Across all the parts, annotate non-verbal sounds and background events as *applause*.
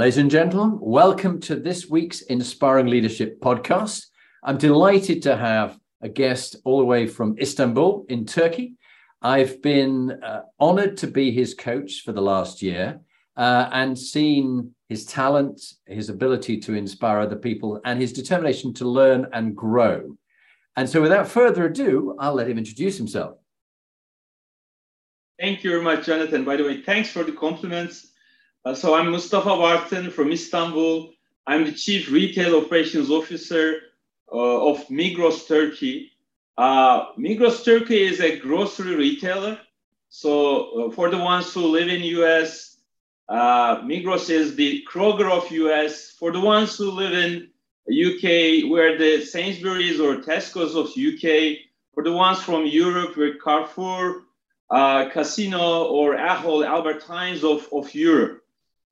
Ladies and gentlemen, welcome to this week's Inspiring Leadership podcast. I'm delighted to have a guest all the way from Istanbul in Turkey. I've been uh, honored to be his coach for the last year uh, and seen his talent, his ability to inspire other people, and his determination to learn and grow. And so, without further ado, I'll let him introduce himself. Thank you very much, Jonathan. By the way, thanks for the compliments. Uh, so I'm Mustafa Bartın from Istanbul. I'm the Chief Retail Operations Officer uh, of Migros Turkey. Uh, Migros Turkey is a grocery retailer. So uh, for the ones who live in US, uh, Migros is the Kroger of US. For the ones who live in UK, we're the Sainsbury's or Tesco's of UK. For the ones from Europe, we're Carrefour, uh, Casino, or Ahold Albert Heijn's of, of Europe.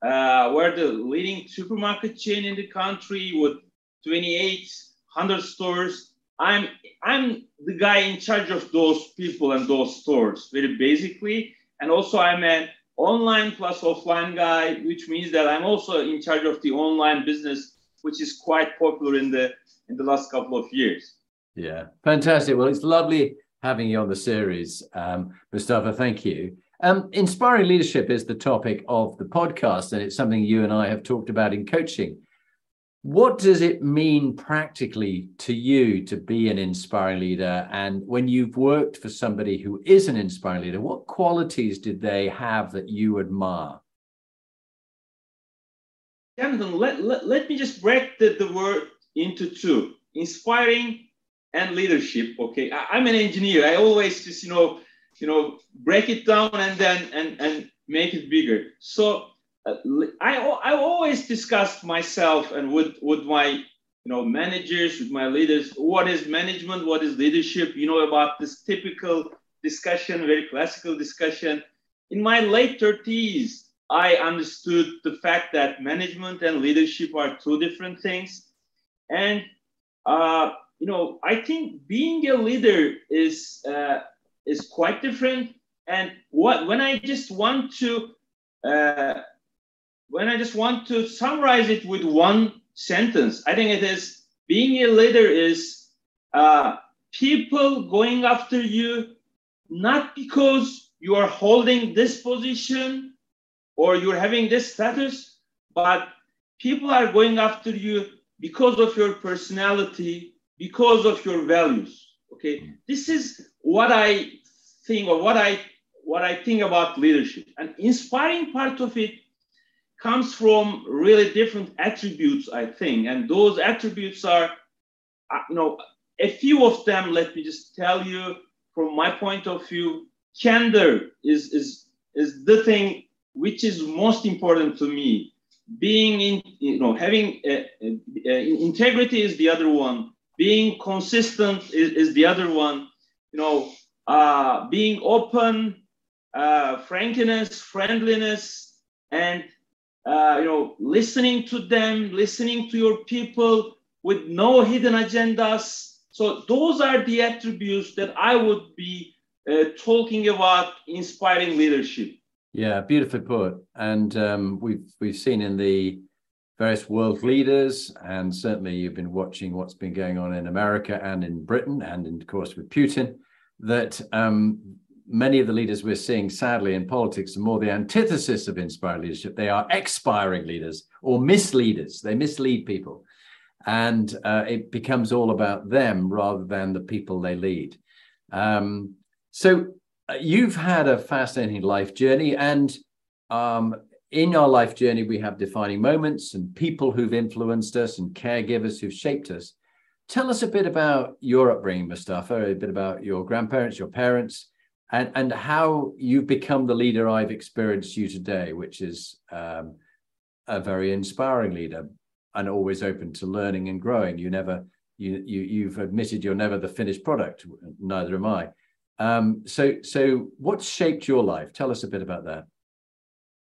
Uh, we're the leading supermarket chain in the country with 2,800 stores. I'm I'm the guy in charge of those people and those stores, very basically. And also, I'm an online plus offline guy, which means that I'm also in charge of the online business, which is quite popular in the in the last couple of years. Yeah, fantastic. Well, it's lovely having you on the series, um, Mustafa. Thank you. Um, inspiring leadership is the topic of the podcast, and it's something you and I have talked about in coaching. What does it mean practically to you to be an inspiring leader? And when you've worked for somebody who is an inspiring leader, what qualities did they have that you admire? Jonathan, let, let, let me just break the, the word into two inspiring and leadership. Okay, I, I'm an engineer. I always just, you know, you know, break it down and then and and make it bigger. So uh, I I always discuss myself and with with my you know managers with my leaders what is management what is leadership? You know about this typical discussion very classical discussion. In my late 30s i understood the fact that management and leadership are two different things. And uh, you know i think being a leader is uh, is quite different. And what when I just want to uh, when I just want to summarize it with one sentence, I think it is being a leader is uh, people going after you not because you are holding this position or you're having this status, but people are going after you because of your personality, because of your values. Okay, this is what I think or what I what I think about leadership. An inspiring part of it comes from really different attributes, I think, and those attributes are, uh, you know, a few of them. Let me just tell you from my point of view. Candor is is is the thing which is most important to me. Being in, you know, having uh, uh, integrity is the other one being consistent is, is the other one you know uh, being open uh, frankness friendliness and uh, you know listening to them listening to your people with no hidden agendas. So those are the attributes that i would be uh, talking about inspiring leadership. Yeah beautifully put. And um, we've we've seen in the various world leaders, and certainly you've been watching what's been going on in America and in Britain, and in, of course with Putin, that um, many of the leaders we're seeing, sadly, in politics are more the antithesis of inspired leadership. They are expiring leaders or misleaders. They mislead people. And uh, it becomes all about them rather than the people they lead. Um, so uh, you've had a fascinating life journey, and um, in our life journey, we have defining moments and people who've influenced us and caregivers who've shaped us. tell us a bit about your upbringing, Mustafa, a bit about your grandparents, your parents, and, and how you've become the leader I've experienced you today, which is um, a very inspiring leader and always open to learning and growing. You never, you, you, you've admitted you're never the finished product. Neither am I. Um, so, so what's shaped your life? Tell us a bit about that.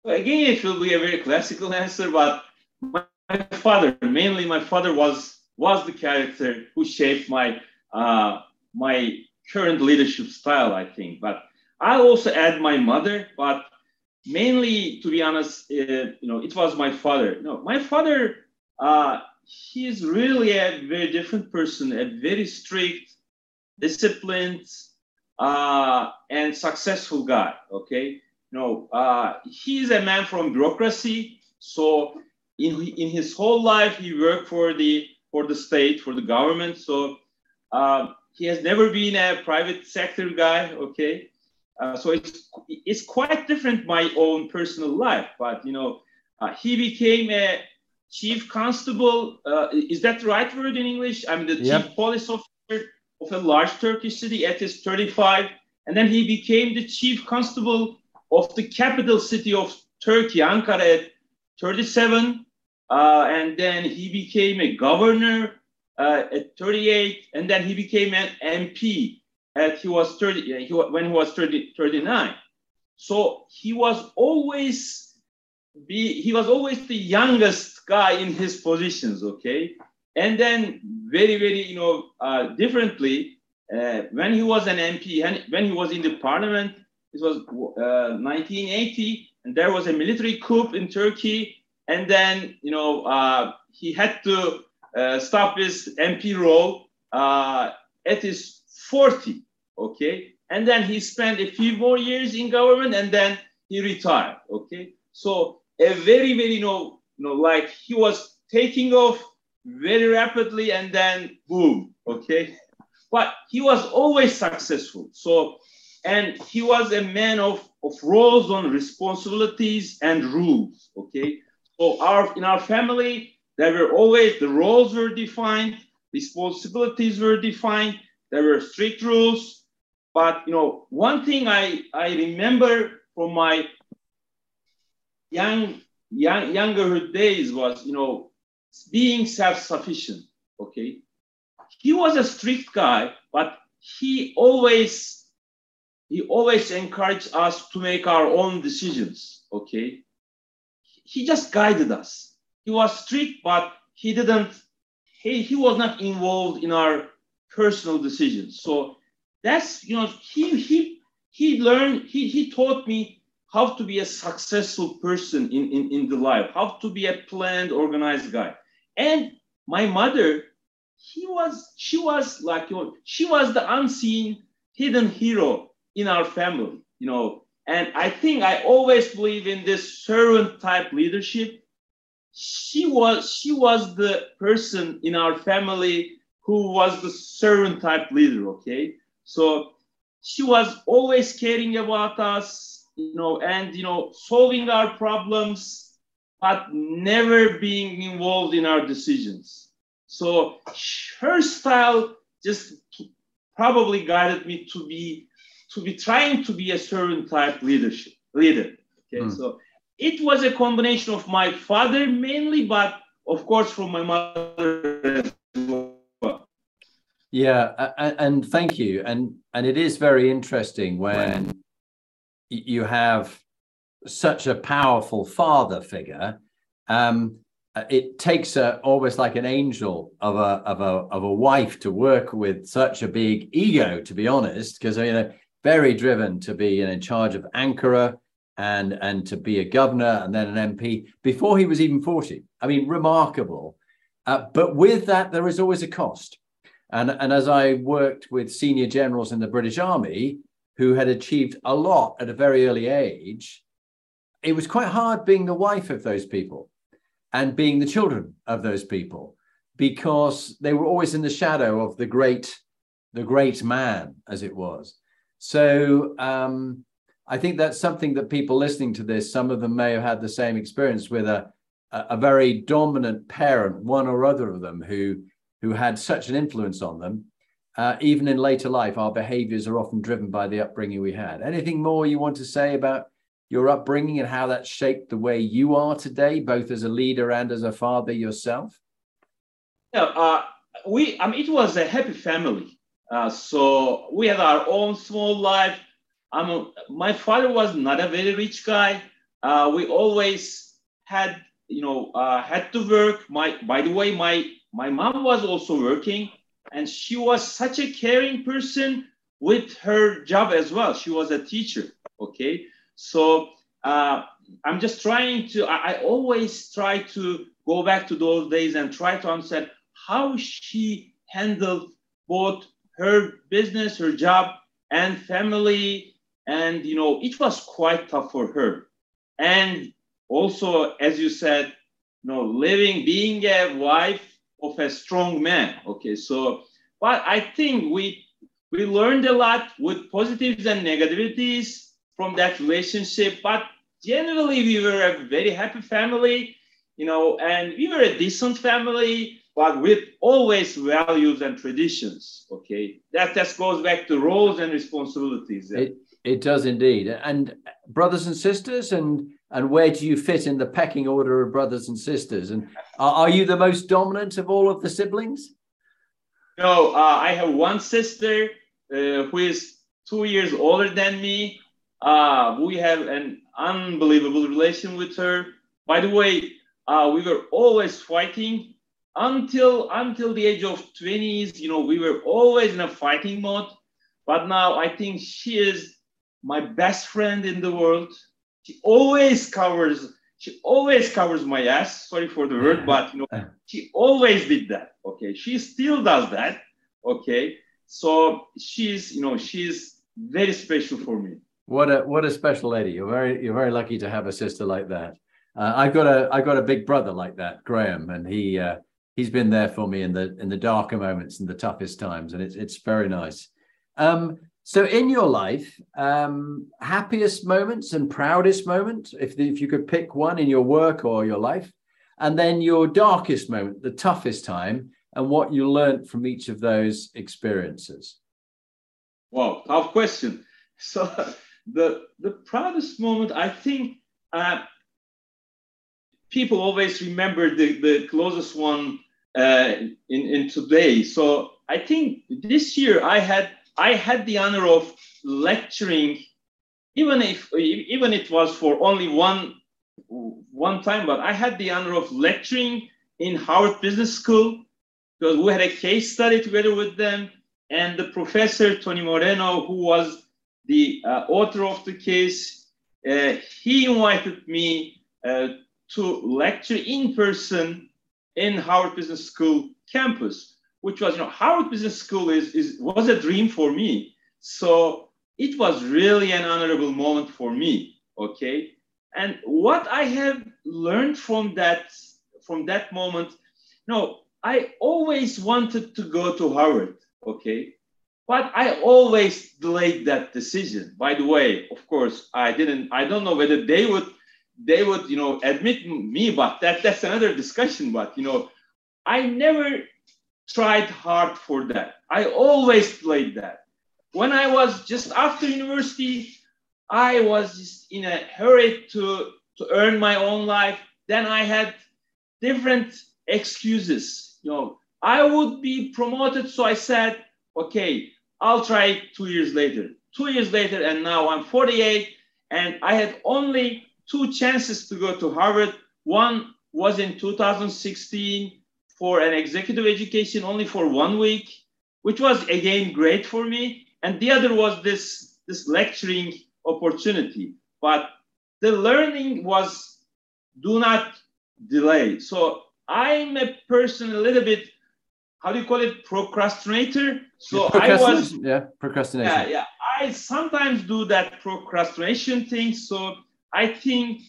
Again, it will be a very classical answer, but my, my father, mainly my father was was the character who shaped my uh, my current leadership style, I think. But I also add my mother, but mainly, to be honest, uh, you know, it was my father. No, my father, uh, he is really a very different person, a very strict, disciplined, uh, and successful guy. Okay, no, uh, he's a man from bureaucracy. So in in his whole life, he worked for the for the state, for the government. So uh, he has never been a private sector guy. Okay, uh, so it's it's quite different my own personal life. But you know, uh, he became a chief constable. Uh, is that the right word in English? I mean, the yep. chief police officer of a large Turkish city at his 35, and then he became the chief constable of the capital city of Turkey, Ankara, at 37. Uh, and then he became a governor uh, at 38, and then he became an MP at he was 30 he, when he was 30, 39. So he was always be he was always the youngest guy in his positions. Okay, and then very very you know uh, differently uh, when he was an MP when he was in the parliament. It was uh, 1980, and there was a military coup in Turkey, and then you know uh, he had to uh, stop his MP role uh, at his 40. Okay, and then he spent a few more years in government, and then he retired. Okay, so a very very you know you know like he was taking off very rapidly, and then boom. Okay, but he was always successful. So and he was a man of, of roles on responsibilities and rules. Okay, so our in our family there were always the roles were defined, responsibilities were defined, there were strict rules. But you know, one thing I, I remember from my young young younger days was you know being self-sufficient. Okay, he was a strict guy, but he always he always encouraged us to make our own decisions. Okay, he just guided us he was strict, but he didn't, he, he was not involved in our personal decisions. So that's, you know, he, he, he learned, he, he taught me how to be a successful person in, in, in the life, how to be a planned, organized guy. And my mother, he was, she was like, you know, she was the unseen hidden hero in our family, you know. And I think I always believe in this servant type leadership. She was she was the person in our family who was the servant type leader okay? So she was always caring about us you know and you know solving our problems but never being involved in our decisions. So her style just probably guided me to be to be trying to be a servant type leadership leader okay mm. so it was a combination of my father mainly, but of course from my mother well. Yeah, and thank you. And and it is very interesting when you have such a powerful father figure. Um, it takes a almost like an angel of a of a of a wife to work with such a big ego, to be honest, because you know very driven to be in charge of Ankara and and to be a governor and then an MP before he was even 40. I mean, remarkable. Uh, but with that, there is always a cost. And, and as I worked with senior generals in the British Army who had achieved a lot at a very early age, it was quite hard being the wife of those people and being the children of those people because they were always in the shadow of the great, the great man, as it was. So um, I think that's something that people listening to this, some of them may have had the same experience with a, a very dominant parent, one or other of them, who who had such an influence on them. Uh, even in later life, our behaviors are often driven by the upbringing we had. Anything more you want to say about your upbringing and how that shaped the way you are today, both as a leader and as a father yourself? Yeah, uh, we. I mean, it was a happy family. Uh, so we had our own small life. Um, my father was not a very rich guy. Uh, we always had, you know, uh, had to work. My, by the way, my my mom was also working, and she was such a caring person with her job as well. She was a teacher. Okay, so uh, I'm just trying to. I, I always try to go back to those days and try to understand how she handled both her business, her job, and family. And, you know, it was quite tough for her. And also, as you said, you know, living, being a wife of a strong man. Okay, so, but I think we we learned a lot with positives and negativities from that relationship. But generally, we were a very happy family, you know, and we were a decent family but with always values and traditions. Okay, that just goes back to roles and responsibilities. It, it does indeed. And brothers and sisters, and and where do you fit in the pecking order of brothers and sisters? And are, are you the most dominant of all of the siblings? No, uh, I have one sister uh, who is two years older than me. Uh, we have an unbelievable relation with her. By the way, uh, we were always fighting until until the age of 20s you know we were always in a fighting mode. But now i think she is my best friend in the world. She always covers she always covers my ass. Sorry for the word but you know she always did that okay? She still does that okay? So she's you know she's very special for me. What a what a special lady. You're very you're very lucky to have a sister like that. Uh, i got a i've got a big brother like that graham and he uh, he's been there for me in the in the darker moments and the toughest times, and it's it's very nice. Um, so, in your life, um, happiest moments and proudest moment, if if you could pick one in your work or your life, and then your darkest moment, the toughest time, and what you learned from each of those experiences. Wow, tough question. *laughs* So, the the proudest moment, I think. Uh, people always remember the, the closest one in, in today. So I think this year I had I had the honor of lecturing, even if even it was for only one one time, but I had the honor of lecturing in Harvard Business School because we had a case study together with them, and the professor Tony Moreno, who was the uh, author of the case, uh, he invited me uh, to lecture in person in Harvard Business School campus, which was, you know, Harvard Business School is, is was a dream for me. So it was really an honorable moment for me. Okay. And what I have learned from that from that moment, you know, I always wanted to go to Harvard. Okay. But I always delayed that decision. By the way, of course, I didn't, I don't know whether they would they would, you know, admit me, but that, that's another discussion. But, you know, I never tried hard for that. I always played that. When I was just after university, I was just in a hurry to, to earn my own life. Then I had different excuses. You know, I would be promoted. So I said, okay, I'll try two years later. Two years later, and now I'm 48, and I had only two chances to go to Harvard. One was in 2016 for an executive education only for one week, which was again great for me. And the other was this, this lecturing opportunity. But the learning was do not delay. So I'm a person a little bit, how do you call it, procrastinator. So I was yeah, procrastination. Yeah, yeah. I sometimes do that procrastination thing. So I think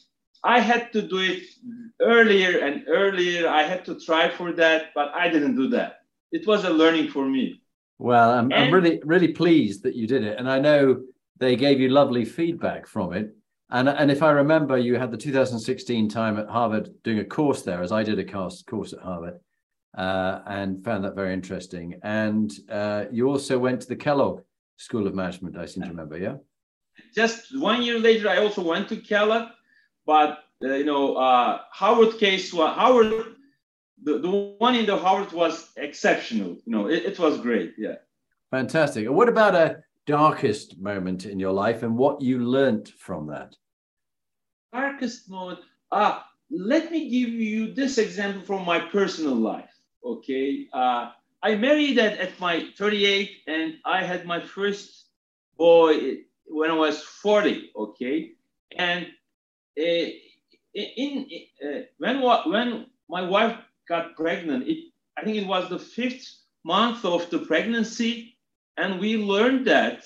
I had to do it earlier and earlier. I had to try for that, but I didn't do that. It was a learning for me. Well, I'm, and, I'm really, really pleased that you did it. And I know they gave you lovely feedback from it. And, and if I remember, you had the 2016 time at Harvard doing a course there, as I did a course, course at Harvard. uh, and found that very interesting. And uh, you also went to the Kellogg School of Management, I seem to remember, yeah? Just one year later, I also went to Kellogg, but uh, you know, uh, Harvard case was Harvard. The, the one in the Harvard was exceptional. You know, it, it was great. Yeah. Fantastic. What about a darkest moment in your life and what you learned from that? Darkest moment. Ah, let me give you this example from my personal life. Okay. Uh, I married at, at my 38 and I had my first boy when I was 40. Okay. And uh, in, uh, when, when my wife got pregnant, it, I think it was the fifth month of the pregnancy. And we learned that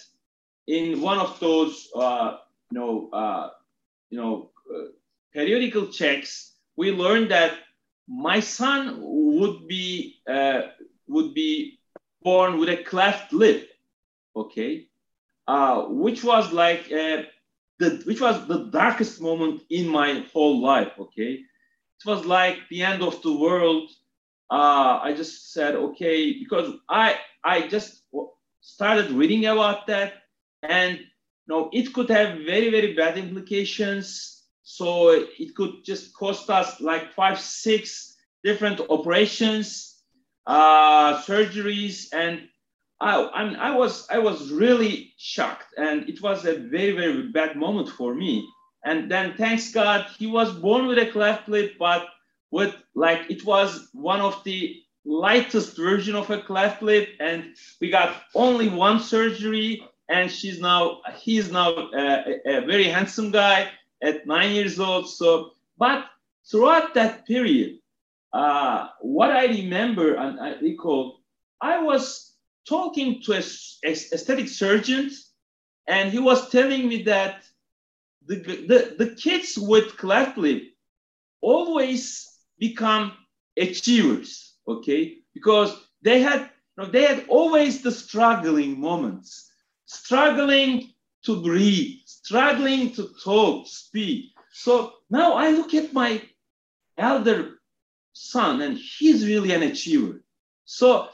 in one of those, uh, you know, uh, you know, uh, periodical checks, we learned that my son would be uh, would be born with a cleft lip, okay, uh, which was like uh, the which was the darkest moment in my whole life, okay. It was like the end of the world. Uh, I just said okay because I I just started reading about that and you know it could have very very bad implications so it could just cost us like five, six different operations, uh, surgeries, and I, I, mean, I was I was really shocked, and it was a very very bad moment for me. And then, thanks God, he was born with a cleft lip, but with like it was one of the lightest version of a cleft lip, and we got only one surgery, and she's now he's now a, a very handsome guy at nine years old. So, but throughout that period, uh, what I remember and I recall, I was talking to a, a aesthetic surgeon, and he was telling me that the, the, the kids with cleft lip always become achievers, okay? Because they had, you know, they had always the struggling moments, struggling to breathe, struggling to talk, speak. So now I look at my elder son, and he's really an achiever. So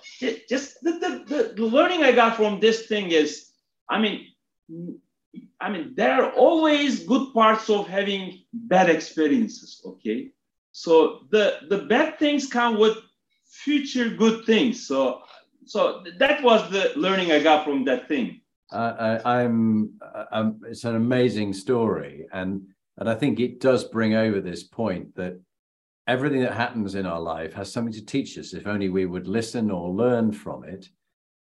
just the, the, the, learning I got from this thing is, I mean, I mean, there are always good parts of having bad experiences. Okay, so the the bad things come with future good things. So so that was the learning I got from that thing. I, am I'm, it's an amazing story, and and I think it does bring over this point that everything that happens in our life has something to teach us if only we would listen or learn from it,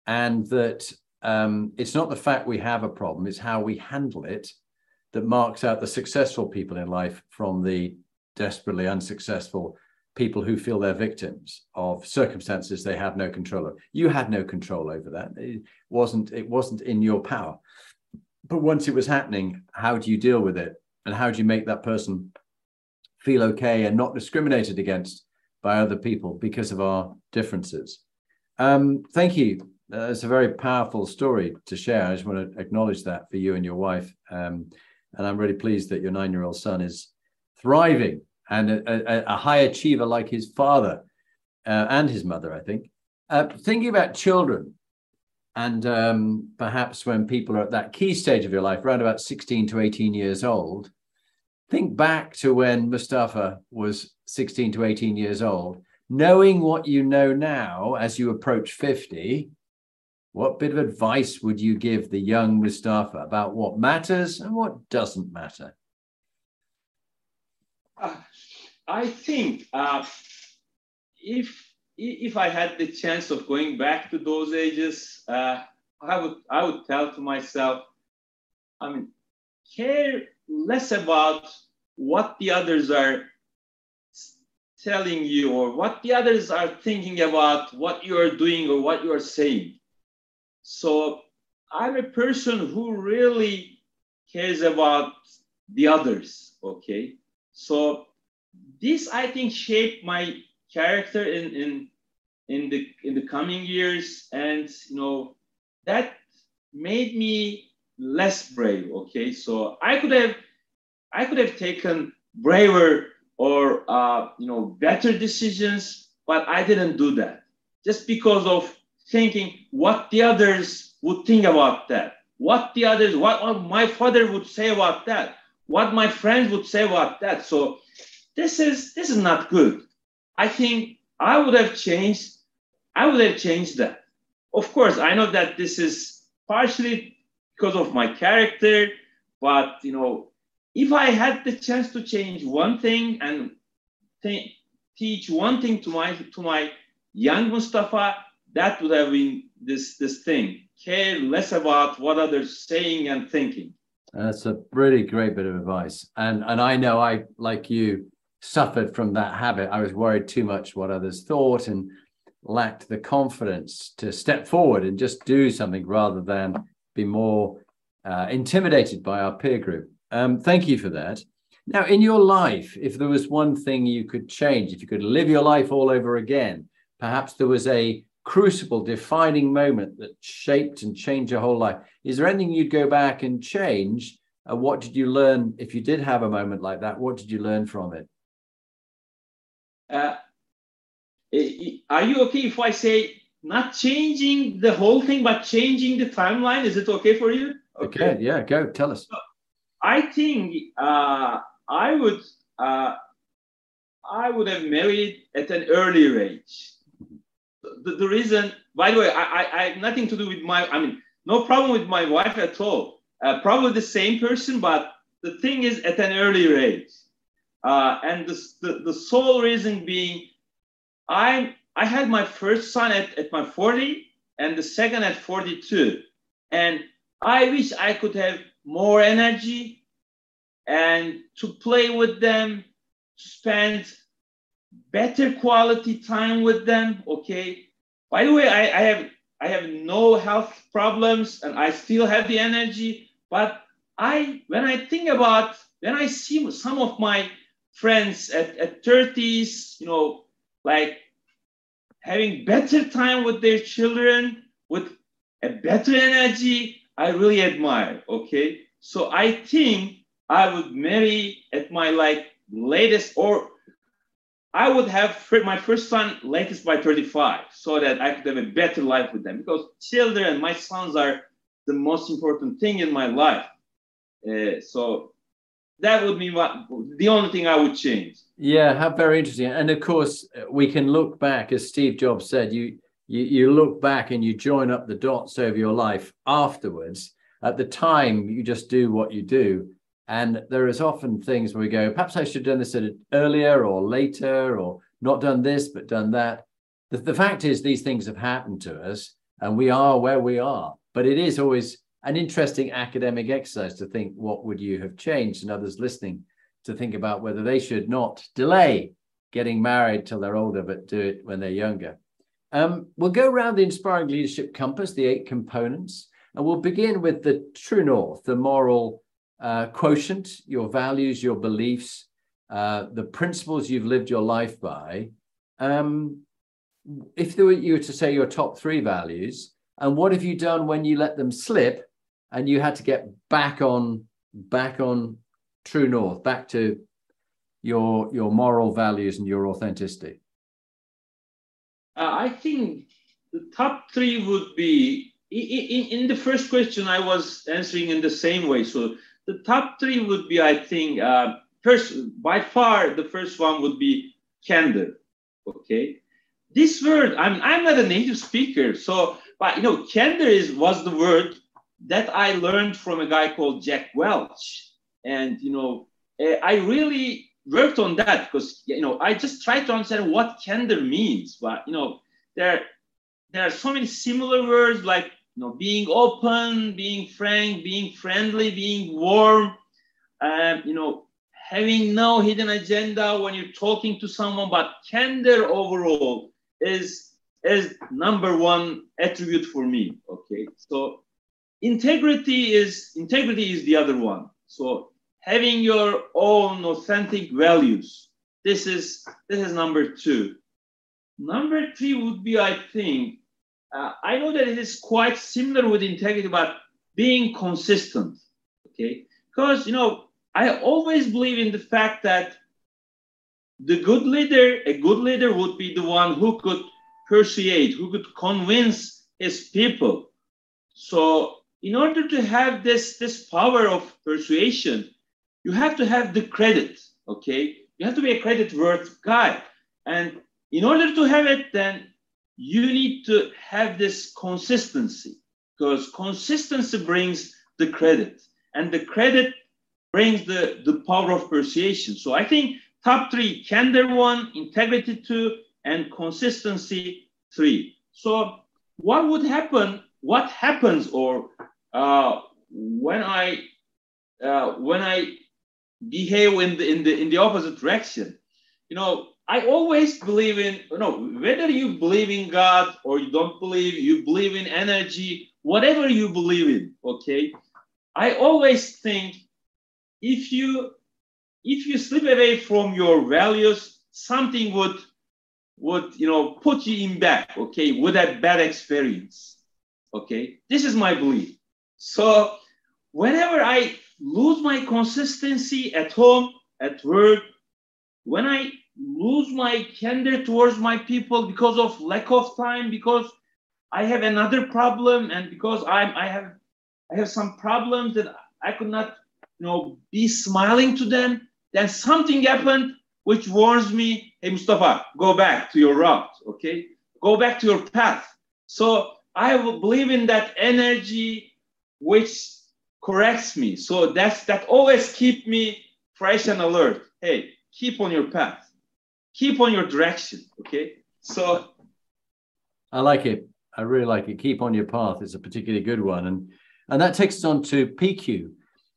and that um, it's not the fact we have a problem; it's how we handle it that marks out the successful people in life from the desperately unsuccessful people who feel they're victims of circumstances they have no control over. You had no control over that. It wasn't it wasn't in your power. But once it was happening, how do you deal with it? And how do you make that person feel okay and not discriminated against by other people because of our differences? Um, thank you. Uh, it's a very powerful story to share. I just want to acknowledge that for you and your wife. Um, and I'm really pleased that your nine year old son is thriving and a, a, a high achiever like his father uh, and his mother, I think. Uh, thinking about children, and um, perhaps when people are at that key stage of your life, around about 16 to 18 years old, think back to when Mustafa was 16 to 18 years old, knowing what you know now as you approach 50. What bit of advice would you give the young Mustafa about what matters and what doesn't matter? Uh, I think uh, if if I had the chance of going back to those ages, uh, I would I would tell to myself, I mean, care less about what the others are telling you or what the others are thinking about what you are doing or what you are saying. So I'm a person who really cares about the others. Okay, so this I think shaped my character in in in the in the coming years, and you know that made me less brave. Okay, so I could have I could have taken braver or uh, you know better decisions, but I didn't do that just because of thinking what the others would think about that, what the others, what, what my father would say about that, what my friends would say about that. So this is this is not good. I think I would have changed. I would have changed that. Of course, I know that this is partially because of my character, but you know, if I had the chance to change one thing and teach one thing to my to my young Mustafa, that would have been this this thing. Care less about what others saying and thinking. That's a really great bit of advice. And and I know I like you suffered from that habit. I was worried too much what others thought and lacked the confidence to step forward and just do something rather than be more uh, intimidated by our peer group. Um, thank you for that. Now, in your life, if there was one thing you could change, if you could live your life all over again, perhaps there was a crucible defining moment that shaped and changed your whole life. Is there anything you'd go back and change? Uh, what did you learn if you did have a moment like that? What did you learn from it? Uh, are you okay if I say not changing the whole thing, but changing the timeline? Is it okay for you? Okay, okay yeah, go tell us. I think uh, I would uh, I would have married at an earlier age. The, the reason, by the way, I, I, I, have nothing to do with my, I mean, no problem with my wife at all. Uh, probably the same person, but the thing is at an earlier age. Uh, and the, the, the sole reason being, I, I had my first son at, at my 40 and the second at 42. And I wish I could have more energy and to play with them, spend better quality time with them. Okay. By the way, I, I have I have no health problems and I still have the energy. But I when I think about when I see some of my friends at, at 30s, you know, like having better time with their children, with a better energy, I really admire. Okay. So I think I would marry at my like latest or I would have my first son latest by 35 so that I could have a better life with them because children, my sons are the most important thing in my life. Uh, so that would be what the only thing I would change. Yeah, how very interesting. And of course, we can look back, as Steve Jobs said, you you, you look back and you join up the dots over your life afterwards. At the time, you just do what you do. And there is often things where we go, perhaps I should have done this earlier or later, or not done this, but done that. The, the fact is, these things have happened to us and we are where we are. But it is always an interesting academic exercise to think what would you have changed and others listening to think about whether they should not delay getting married till they're older, but do it when they're younger. Um, we'll go around the Inspiring Leadership Compass, the eight components, and we'll begin with the true north, the moral uh, quotient, your values, your beliefs, uh, the principles you've lived your life by. Um, if were, you were to say your top three values, and what have you done when you let them slip and you had to get back on back on true north back to your your moral values and your authenticity. Uh, i think the top three would be in, in the first question i was answering in the same way. So the top three would be i think uh, first by far the first one would be candor okay? This word i'm i'm not a native speaker so but you know candor is was the word that I learned from a guy called Jack Welch. And, you know, eh, I really worked on that because, you know, I just tried to understand what candor means. But, you know, there, there are so many similar words like, you know, being open, being frank, being friendly, being warm, um, you know, having no hidden agenda when you're talking to someone, but candor overall is is number one attribute for me. Okay, so integrity is integrity is the other one. So having your own authentic values this is this is number two. Number three would be i think uh, i know that it is quite similar with integrity but being consistent okay? Because you know i always believe in the fact that the good leader, a good leader would be the one who could persuade, who could convince his people. So in order to have this, this power of persuasion, you have to have the credit, okay? You have to be a credit worth guy. And in order to have it, then you need to have this consistency because consistency brings the credit and the credit brings the, the power of persuasion. So I think top three, candor one, integrity two, and consistency three. So what would happen, what happens or uh, when I uh, when I behave in the in the in the opposite direction, you know, I always believe in you know whether you believe in God or you don't believe, you believe in energy, whatever you believe in. Okay, I always think if you if you slip away from your values, something would would you know put you in back. Okay, with a bad experience. Okay, this is my belief. So whenever I lose my consistency at home, at work, when I lose my candor towards my people because of lack of time, because I have another problem, and because I'm I have I have some problems that I could not, you know, be smiling to them, then something happened which warns me, hey Mustafa, go back to your route, okay? Go back to your path. So I will believe in that energy which corrects me. So that's that always keep me fresh and alert. Hey, keep on your path, keep on your direction. Okay. So I like it. I really like it. Keep on your path It's a particularly good one, and and that takes us on to PQ,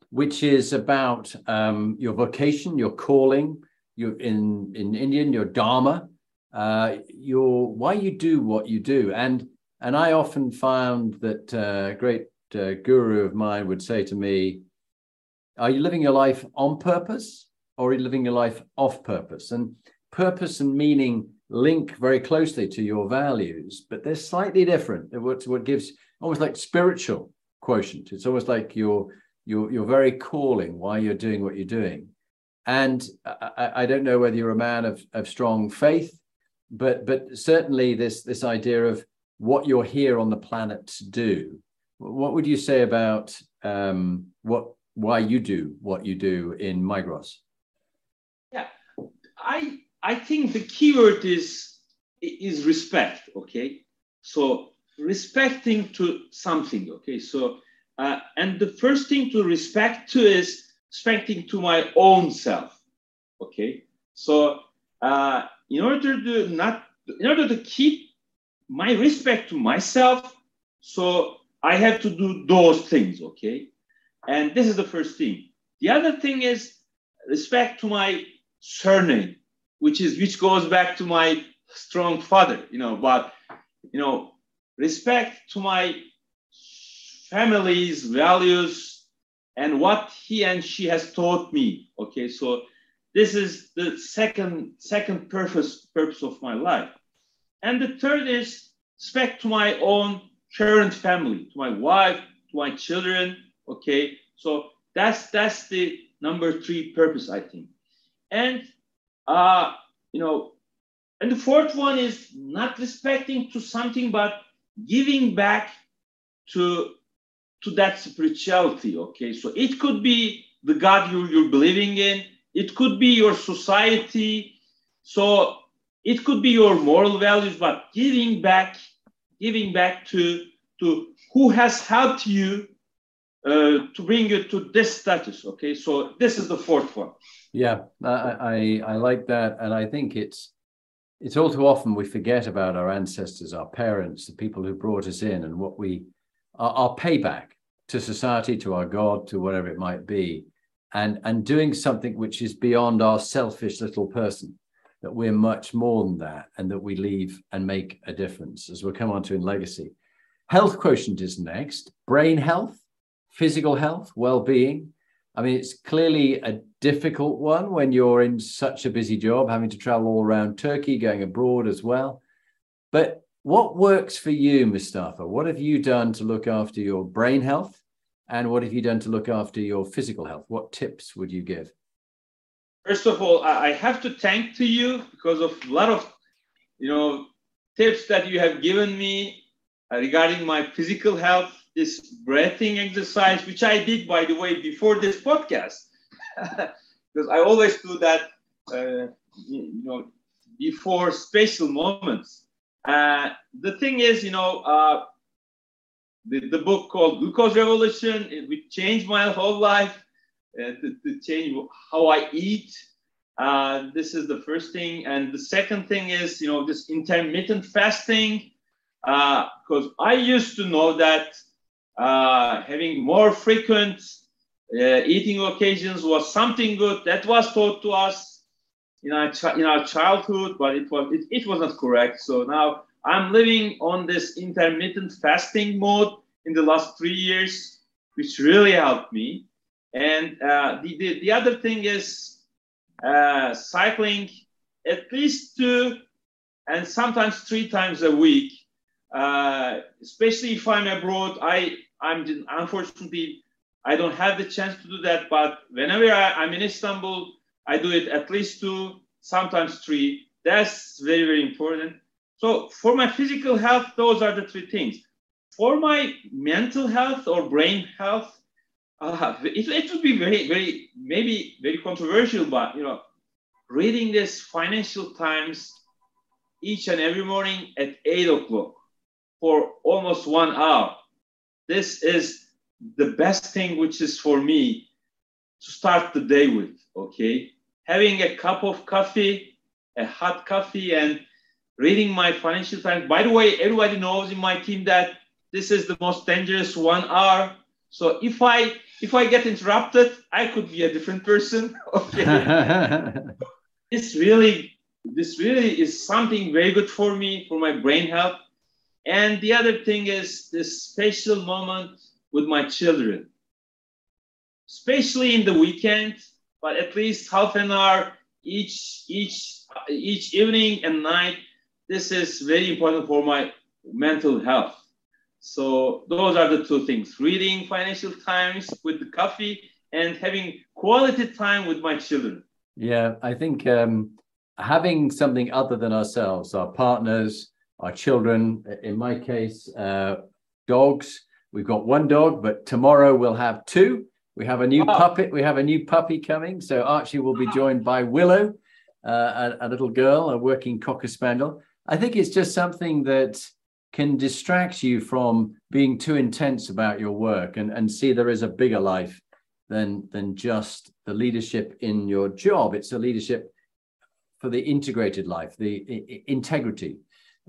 which is about um, your vocation, your calling, your in in Indian, your dharma, uh, your why you do what you do, and and I often found that uh, great uh, guru of mine would say to me, Are you living your life on purpose or are you living your life off purpose? And purpose and meaning link very closely to your values, but they're slightly different. What, what gives almost like spiritual quotient. It's almost like your your your very calling, why you're doing what you're doing. And I, I don't know whether you're a man of, of strong faith, but but certainly this this idea of what you're here on the planet to do what would you say about um, what why you do what you do in Migros? Yeah, I I think the keyword is is respect. Okay, so respecting to something. Okay, so uh, and the first thing to respect to is respecting to my own self. Okay, so uh, in order to not in order to keep my respect to myself, so I have to do those things, okay? And this is the first thing. The other thing is respect to my surname, which is which goes back to my strong father, you know, but you know, respect to my family's values and what he and she has taught me. Okay, so this is the second second purpose purpose of my life. And the third is respect to my own current family, to my wife, to my children. Okay, so that's that's the number three purpose, I think. And uh, you know, and the fourth one is not respecting to something, but giving back to to that spirituality. Okay, so it could be the God you, you're believing in. It could be your society. So it could be your moral values, but giving back giving back to, to who has helped you uh, to bring you to this status. Okay, so this is the fourth one. Yeah, I, I, I like that, and I think it's it's all too often we forget about our ancestors, our parents, the people who brought us in, and what we our, our payback to society, to our God, to whatever it might be, and and doing something which is beyond our selfish little person that we're much more than that and that we leave and make a difference, as we'll come on to in legacy. Health quotient is next brain health, physical health, well being. I mean, it's clearly a difficult one when you're in such a busy job, having to travel all around Turkey, going abroad as well. But what works for you, Mustafa? What have you done to look after your brain health? And what have you done to look after your physical health? What tips would you give? First of all, I have to thank to you because of a lot of, you know, tips that you have given me uh, regarding my physical health, this breathing exercise, which I did, by the way, before this podcast, *laughs* because I always do that, uh, you know, before special moments. Uh, the thing is, you know, uh, the, the book called Glucose Revolution, it would change my whole life to, to, change how I eat. Uh, this is the first thing. And the second thing is, you know, this intermittent fasting. Because uh, I used to know that uh, having more frequent uh, eating occasions was something good. That was taught to us in our, in our childhood, but it was, it, it was not correct. So now I'm living on this intermittent fasting mode in the last three years, which really helped me. And uh, the, the, the, other thing is uh, cycling at least two and sometimes three times a week. Uh, especially if I'm abroad, I I'm unfortunately I don't have the chance to do that. But whenever I, I'm in Istanbul, I do it at least two, sometimes three. That's very very important. So for my physical health, those are the three things. For my mental health or brain health, uh, it, it would be very, very, maybe very controversial, but you know, reading this Financial Times each and every morning at eight o'clock for almost one hour. This is the best thing, which is for me to start the day with. Okay, having a cup of coffee, a hot coffee, and reading my Financial Times. By the way, everybody knows in my team that this is the most dangerous one hour. So if I if I get interrupted, I could be a different person. *laughs* Okay. *laughs* this really, this really is something very good for me, for my brain health. And the other thing is this special moment with my children, especially in the weekend, but at least half an hour each each each evening and night. This is very important for my mental health. So those are the two things, reading Financial Times with the coffee and having quality time with my children. Yeah, I think um, having something other than ourselves, our partners, our children, in my case, uh, dogs. We've got one dog, but tomorrow we'll have two. We have a new wow. puppet. We have a new puppy coming. So Archie will be joined by Willow, uh, a, a little girl, a working cocker spaniel. I think it's just something that can distract you from being too intense about your work and, and see there is a bigger life than than just the leadership in your job. It's a leadership for the integrated life the integrity.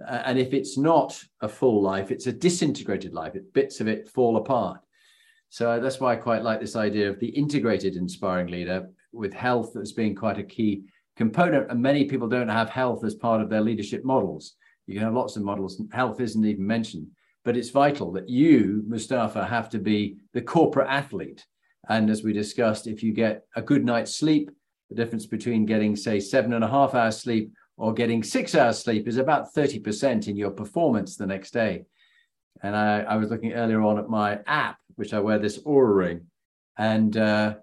And if it's not a full life it's a disintegrated life. It, bits of it fall apart. So that's why i quite like this idea of the integrated inspiring leader with health as being quite a key component. And many people don't have health as part of their leadership models you can have lots of models. Health isn't even mentioned, but it's vital that you, Mustafa, have to be the corporate athlete. And as we discussed, if you get a good night's sleep, the difference between getting, say, seven and a half hours sleep or getting six hours sleep is about 30% in your performance the next day. And I, I was looking earlier on at my app, which I wear this Oura ring, and uh,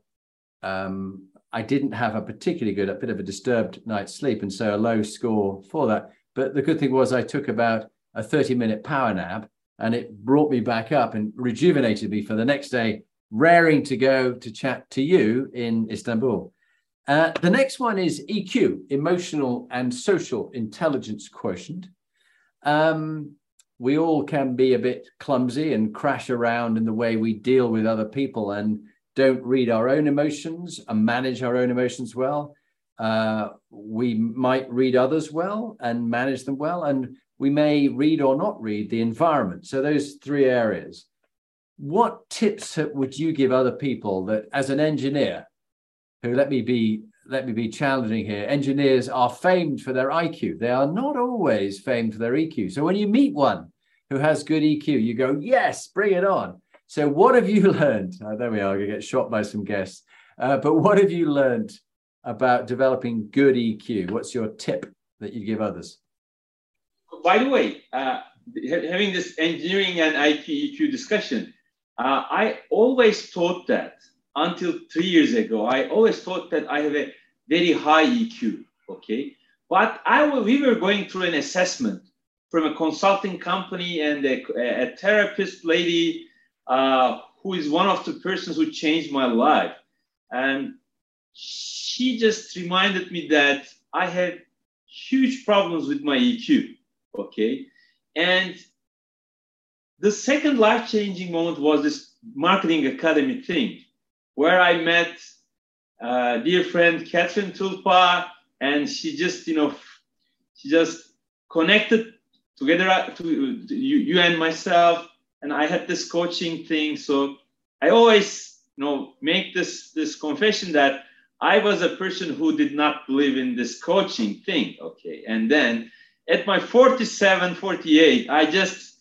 um, I didn't have a particularly good, a bit of a disturbed night's sleep, and so a low score for that. But the good thing was I took about a 30 minute power nap and it brought me back up and rejuvenated me for the next day, raring to go to chat to you in Istanbul. Uh, the next one is EQ, emotional and social intelligence quotient. Um, we all can be a bit clumsy and crash around in the way we deal with other people and don't read our own emotions and manage our own emotions well. Uh, we might read others well and manage them well, and we may read or not read the environment. So, those three areas. What tips would you give other people that, as an engineer, who let me be let me be challenging here. Engineers are famed for their IQ. They are not always famed for their EQ. So when you meet one who has good EQ, you go, yes, bring it on. So what have you *laughs* learned? Oh, there we are. I get shot by some guests. Uh, but what have you learned about developing good EQ? What's your tip that you give others? By the way, uh, having this engineering and IT EQ discussion, uh, I always thought that until three years ago, I always thought that I have a very high EQ. Okay, but I we were going through an assessment from a consulting company and a, a therapist lady uh, who is one of the persons who changed my life, and she just reminded me that I had huge problems with my EQ. Okay, and the second life changing moment was this marketing academy thing, where I met uh, dear friend Catherine Tulpa, and she just, you know, she just connected together uh, to, to you, you and myself, and I had this coaching thing. So I always, you know, make this this confession that I was a person who did not believe in this coaching thing. Okay, and then at my 47, 48, I just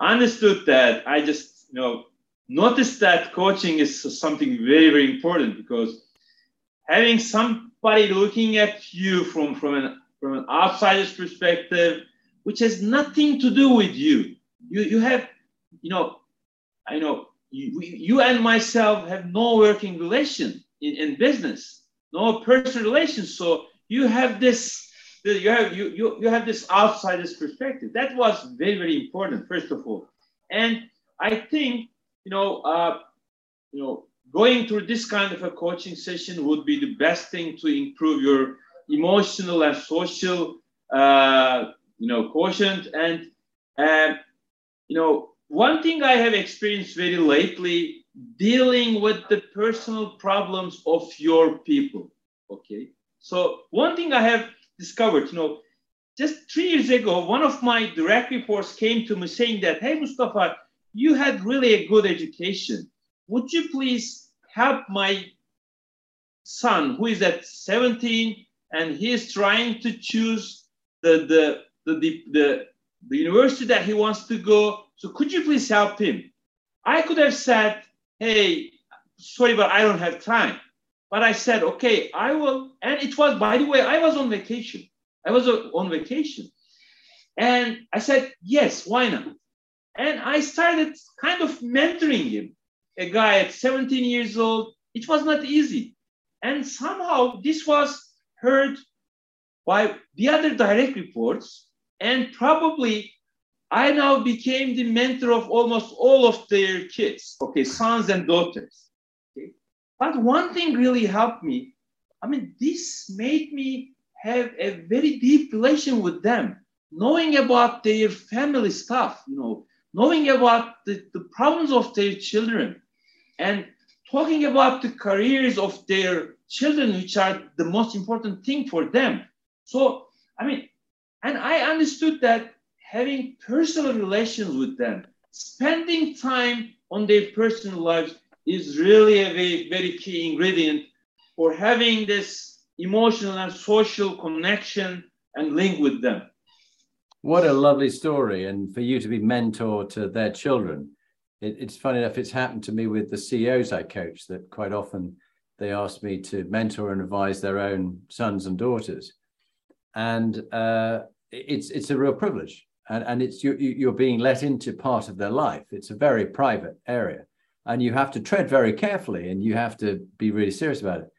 understood that, I just you know noticed that coaching is something very very important because having somebody looking at you from from an from an outsider's perspective, which has nothing to do with you, you you have you know I know you, you and myself have no working relation in, in business, no personal relations. So you have this you have you, you, you have this outsider's perspective. That was very, very important, first of all. And I think, you know, uh, you know, going through this kind of a coaching session would be the best thing to improve your emotional and social, uh, you know, quotient. And, uh, you know, one thing I have experienced very lately, dealing with the personal problems of your people. Okay. So one thing I have discovered, you know, just three years ago, one of my direct reports came to me saying that, hey, Mustafa, you had really a good education. Would you please help my son who is at 17 and he is trying to choose the, the, the, the, the, the university that he wants to go. So could you please help him? I could have said, hey, sorry, but I don't have time. But I said, okay, I will. And it was, by the way, I was on vacation. I was uh, on vacation. And I said, yes, why not? And I started kind of mentoring him, a guy at 17 years old. It was not easy. And somehow this was heard by the other direct reports. And probably I now became the mentor of almost all of their kids, okay, sons and daughters. Okay? But one thing really helped me. I mean, this made me have a very deep relation with them, knowing about their family stuff, you know, knowing about the, the problems of their children, and talking about the careers of their children, which are the most important thing for them. So, I mean, and I understood that having personal relations with them, spending time on their personal lives is really a very, very key ingredient for having this emotional and social connection and link with them. What a lovely story. And for you to be mentor to their children. It, it's funny enough, it's happened to me with the CEOs I coach that quite often they ask me to mentor and advise their own sons and daughters. And uh, it's, it's a real privilege. And, and it's you, you're being let into part of their life. It's a very private area and you have to tread very carefully and you have to be really serious about it.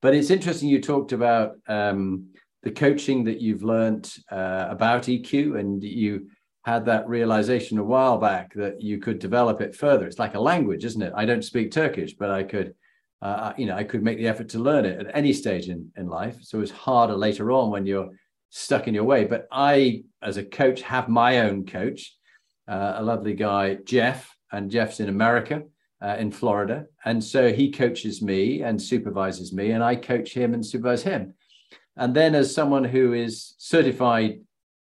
But it's interesting you talked about um, the coaching that you've learned uh, about EQ, and you had that realization a while back that you could develop it further. It's like a language, isn't it? I don't speak Turkish, but I could, uh, you know, I could make the effort to learn it at any stage in, in life. So it's harder later on when you're stuck in your way. But I, as a coach, have my own coach, uh, a lovely guy, Jeff, and Jeff's in America uh, in Florida. And so he coaches me and supervises me, and I coach him and supervise him. And then, as someone who is certified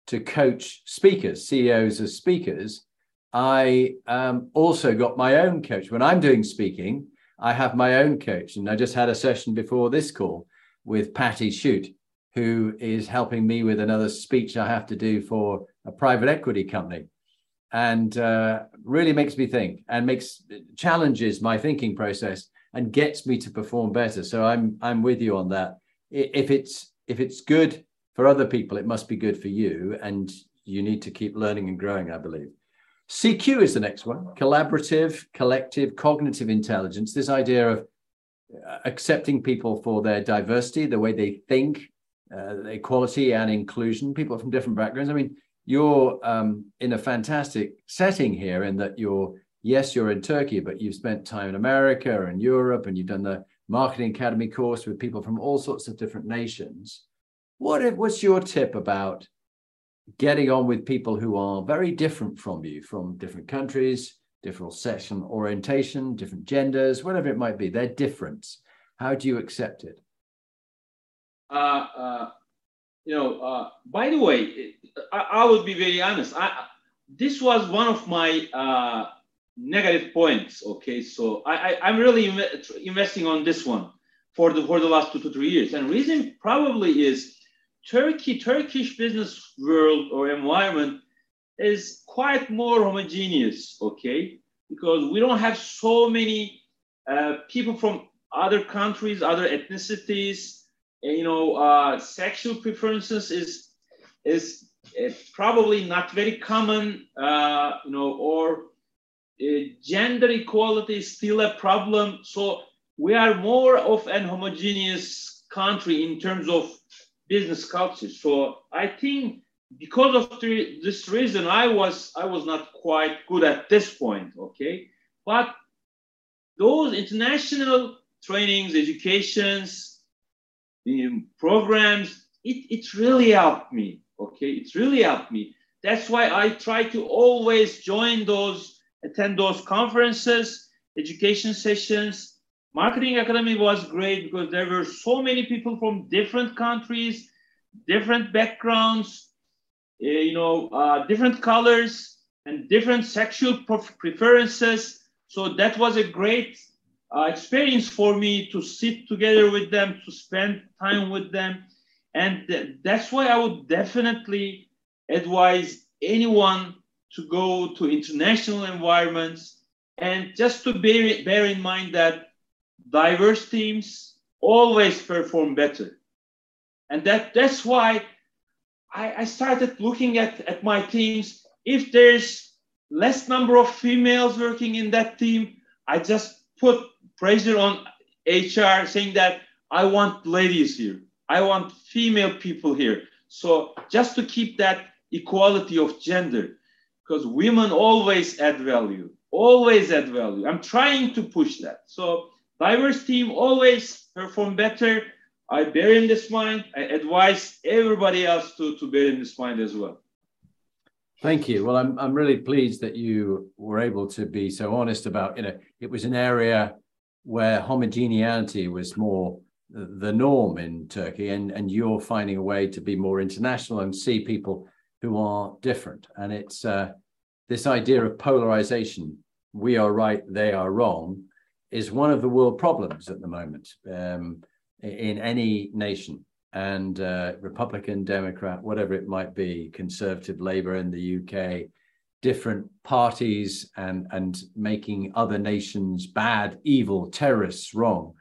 to coach speakers, CEOs as speakers, I um, also got my own coach. When I'm doing speaking, I have my own coach. And I just had a session before this call with Patty Shoot, who is helping me with another speech I have to do for a private equity company and uh, really makes me think and makes challenges my thinking process and gets me to perform better. So I'm I'm with you on that. If it's if it's good for other people, it must be good for you, and you need to keep learning and growing. I believe. CQ is the next one: collaborative, collective, cognitive intelligence. This idea of uh, accepting people for their diversity, the way they think, uh, equality and inclusion, people from different backgrounds. I mean, you're um, in a fantastic setting here in that you're, yes, you're in Turkey, but you've spent time in America and Europe and you've done the marketing academy course with people from all sorts of different nations. What if, what's your tip about getting on with people who are very different from you, from different countries, different sexual orientation, different genders, whatever it might be? They're different. How do you accept it? Uh, uh, you know, uh, by the way, I, I, would be very honest. I, this was one of my negative points. Okay, so I, I am really Im- investing on this one for the for the last two to three years, and reason probably is Turkey Turkish business world or environment is quite more homogeneous. Okay, because we don't have so many uh, people from other countries, other ethnicities. You know, uh, sexual preferences is is probably not very common. Uh, you know, or uh, gender equality is still a problem. So we are more of an homogeneous country in terms of business culture. So I think because of the, this reason, I was I was not quite good at this point. Okay, but those international trainings, educations, programs, it, it really helped me. Okay, it's really helped me. That's why I try to always join those attend those conferences, education sessions. Marketing Academy was great because there were so many people from different countries, different backgrounds, uh, you know, uh, different colors and different sexual preferences. So that was a great uh, experience for me to sit together with them, to spend time with them. And th- that's why I would definitely advise anyone to go to international environments and just to bear, bear in mind that diverse teams always perform better. And that, that's why I, I started looking at, at my teams. If there's less number of females working in that team, I just put pressure on HR saying that I want ladies here. I want female people here. So just to keep that equality of gender because women always add value, always add value. I'm trying to push that. So diverse team always perform better. I bear in this mind. I advise everybody else to, to bear in this mind as well. Thank you. Well, I'm, I'm really pleased that you were able to be so honest about, you know, it was an area where homogeneity was more the norm in Turkey, and, and you're finding a way to be more international and see people who are different. And it's uh, this idea of polarization, we are right, they are wrong, is one of the world problems at the moment um, in any nation. And uh, Republican, Democrat, whatever it might be, Conservative, Labour in the UK, different parties and, and making other nations bad, evil, terrorists wrong.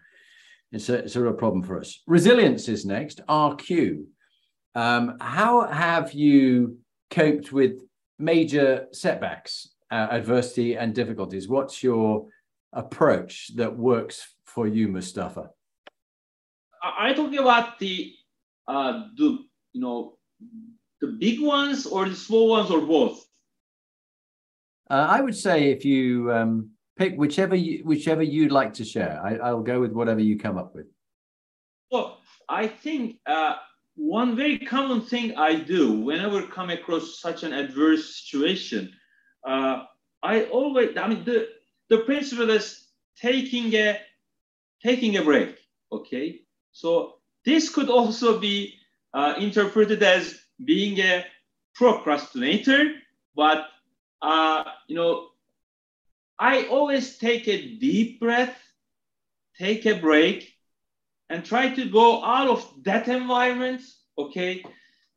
It's a, it's a real problem for us. Resilience is next, RQ. Um, how have you coped with major setbacks, uh, adversity, and difficulties? What's your approach that works for you, Mustafa? Are you talking about the uh, the you know the big ones or the small ones or both? Uh, I would say if you um, pick whichever you, whichever you'd like to share, I, will go with whatever you come up with. Well, I think uh, one very common thing I do whenever come across such an adverse situation, uh, I always, I mean, the, the principle is taking a, taking a break, okay? So this could also be uh, interpreted as being a procrastinator, but, uh, you know, I always take a deep breath, take a break, and try to go out of that environment, okay?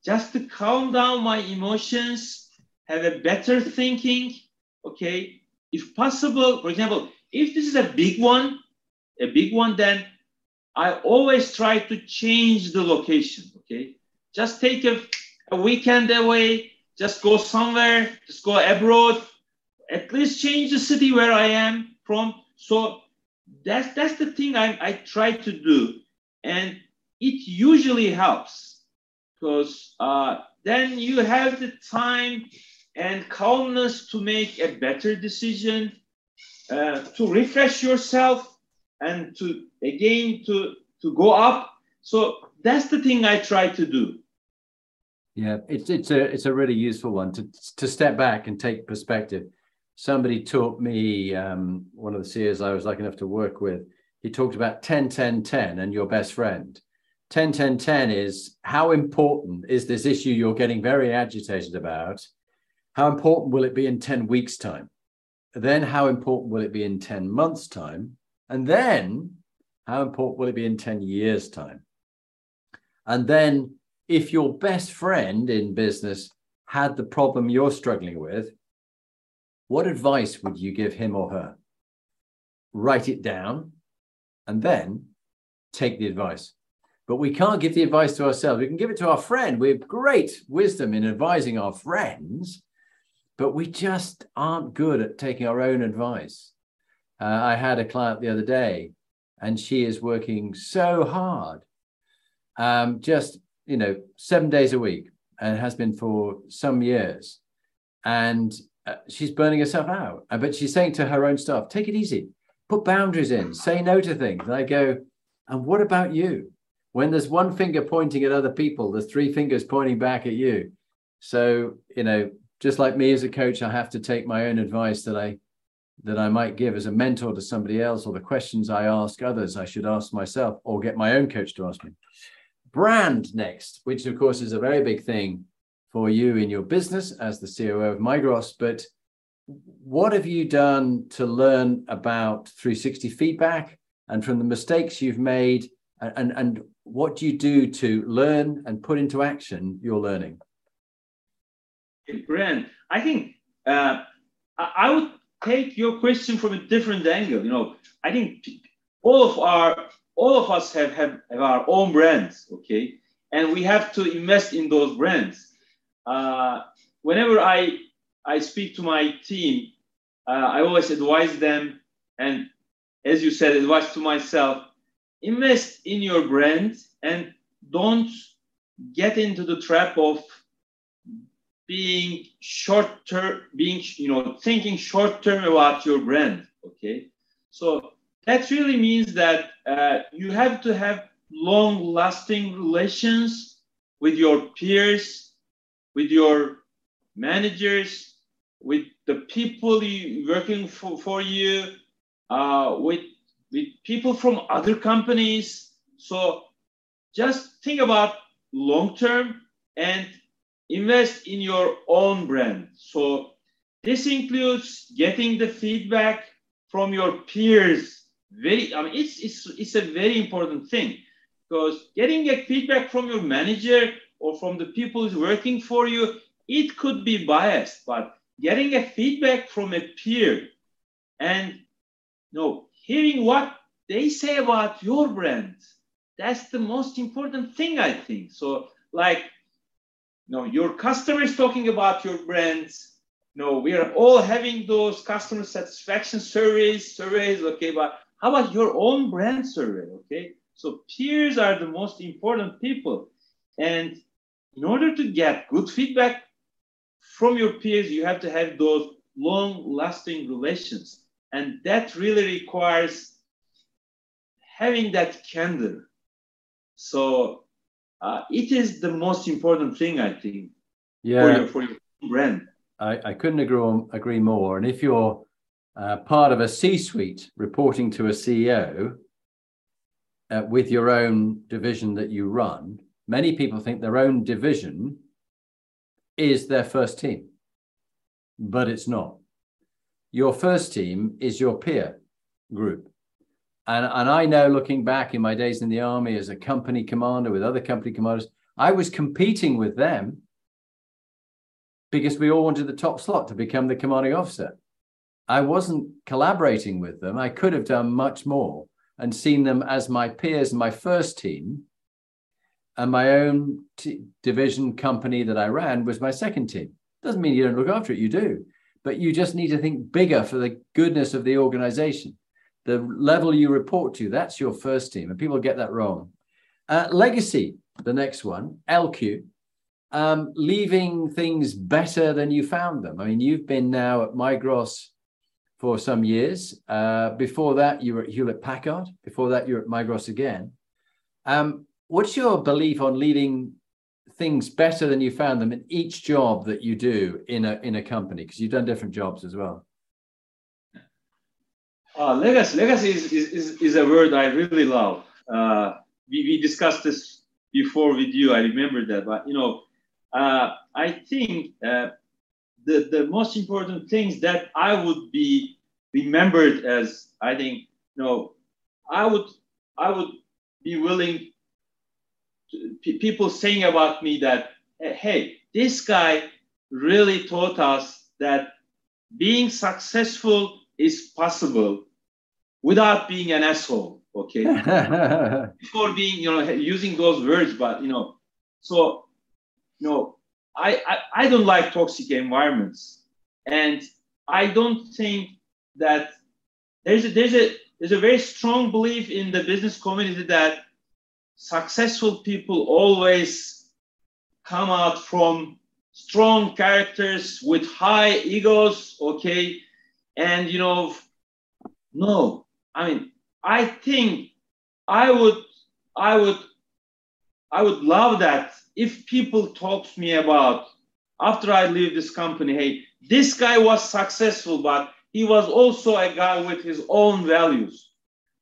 Just to calm down my emotions, have a better thinking, okay? If possible, for example, if this is a big one, a big one, then I always try to change the location, okay? Just take a, a weekend away, just go somewhere, just go abroad, at least change the city where I am from. So that's that's the thing I, I try to do. And it usually helps because uh, then you have the time and calmness to make a better decision, uh, to refresh yourself, and to again to to go up. So that's the thing I try to do. Yeah, it's it's a it's a really useful one to to step back and take perspective. Somebody taught me um, one of the CEOs I was lucky enough to work with. He talked about 10 10 10 and your best friend. 10 10 10 is how important is this issue you're getting very agitated about? How important will it be in 10 weeks' time? Then, how important will it be in 10 months' time? And then, how important will it be in 10 years' time? And then, if your best friend in business had the problem you're struggling with, what advice would you give him or her? Write it down and then take the advice. But we can't give the advice to ourselves. We can give it to our friend. We have great wisdom in advising our friends, but we just aren't good at taking our own advice. Uh, I had a client the other day, and she is working so hard, um, just you know, seven days a week, and has been for some years, and uh, she's burning herself out. Uh, but she's saying to her own staff, "Take it easy, put boundaries in, say no to things." And I go, "And what about you?" when there's one finger pointing at other people, there's three fingers pointing back at you. So, you know, just like me as a coach, I have to take my own advice that I that I might give as a mentor to somebody else, or the questions I ask others, I should ask myself, or get my own coach to ask me. Brand next, which of course is a very big thing for you in your business as the COO of Migros. But what have you done to learn about 360 feedback and from the mistakes you've made? And, and what do you do to learn and put into action your learning? Brand, I think uh, I would take your question from a different angle. You know, I think all of our all of us have, have, have our own brands, okay, and we have to invest in those brands. Uh, whenever I I speak to my team, uh, I always advise them, and as you said, advise to myself invest in your brand and don't get into the trap of being short term being you know thinking short term about your brand okay so that really means that uh, you have to have long lasting relations with your peers with your managers with the people you, working for, for you uh, with with people from other companies. So just think about long term and invest in your own brand. So this includes getting the feedback from your peers. Very, I mean, it's, it's, it's a very important thing because getting a feedback from your manager or from the people who's working for you, it could be biased, but getting a feedback from a peer and you know, hearing what they say about your brand. That's the most important thing, I think. So, like, you know, your customers talking about your brands. You know, we are all having those customer satisfaction surveys, surveys, okay, but how about your own brand survey? Okay. So peers are the most important people. And in order to get good feedback from your peers, you have to have those long lasting relations. And that really requires having that candor. So uh, it is the most important thing, I think, yeah. for, your, for your brand. I, I couldn't agree, agree more. And if you're uh, part of a C suite reporting to a CEO uh, with your own division that you run, many people think their own division is their first team, but it's not your first team is your peer group. And, and I know looking back in my days in the army as a company commander with other company commanders, I was competing with them because we all wanted the top slot to become the commanding officer. I wasn't collaborating with them. I could have done much more and seen them as my peers my first team. And my own t- division company that I ran was my second team. Doesn't mean you don't look after it, you do but you just need to think bigger for the goodness of the organization. the level you report to, that's your first team. And people get that wrong. Uh, legacy, the next one, LQ, um, leaving things better than you found them. I mean, you've been now at Migros for some years. Uh, before that, you were at Hewlett Packard. Before that, you're at Migros again. Um, what's your belief on leaving things better than you found them in each job that you do in a in a company? Because you've done different jobs as well. Uh, legacy, legacy is, is, is, a word I really love. Uh, we, we discussed this before with you. I remember that, but you know, uh, I think uh, the the most important things that I would be remembered as, I think, you know, I would I would be willing. To, people saying about me that, hey, this guy really taught us that being successful is possible without being an asshole. Okay, *laughs* before being you know using those words, but you know, so you know, I, I don't like toxic environments, and I don't think that there's a, there's a there's a very strong belief in the business community that successful people always come out from strong characters with high egos okay? And you know no. I mean i think i would i would i would love that if people talk to me about after i leave this company hey this guy was successful but he was also a guy with his own values.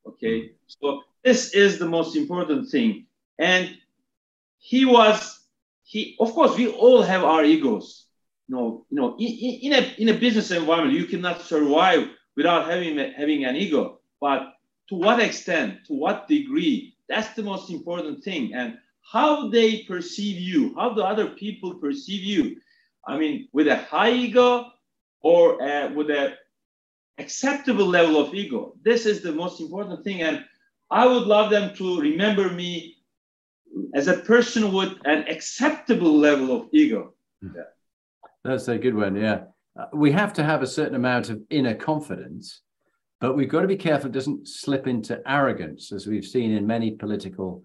Okay, so this is the most important thing. And he was, he, of course, we all have our egos. You know, you know, in, in a in a business environment, you cannot survive without having having an ego. But to what extent, to what degree, that's the most important thing. And how they perceive you, how the other people perceive you. I mean, with a high ego or uh, with a acceptable level of ego. This is the most important thing. And I would love them to remember me as a person with an acceptable level of ego. Yeah. Hmm. That's a good one. Yeah. Uh, we have to have a certain amount of inner confidence, but we've got to be careful it doesn't slip into arrogance, as we've seen in many political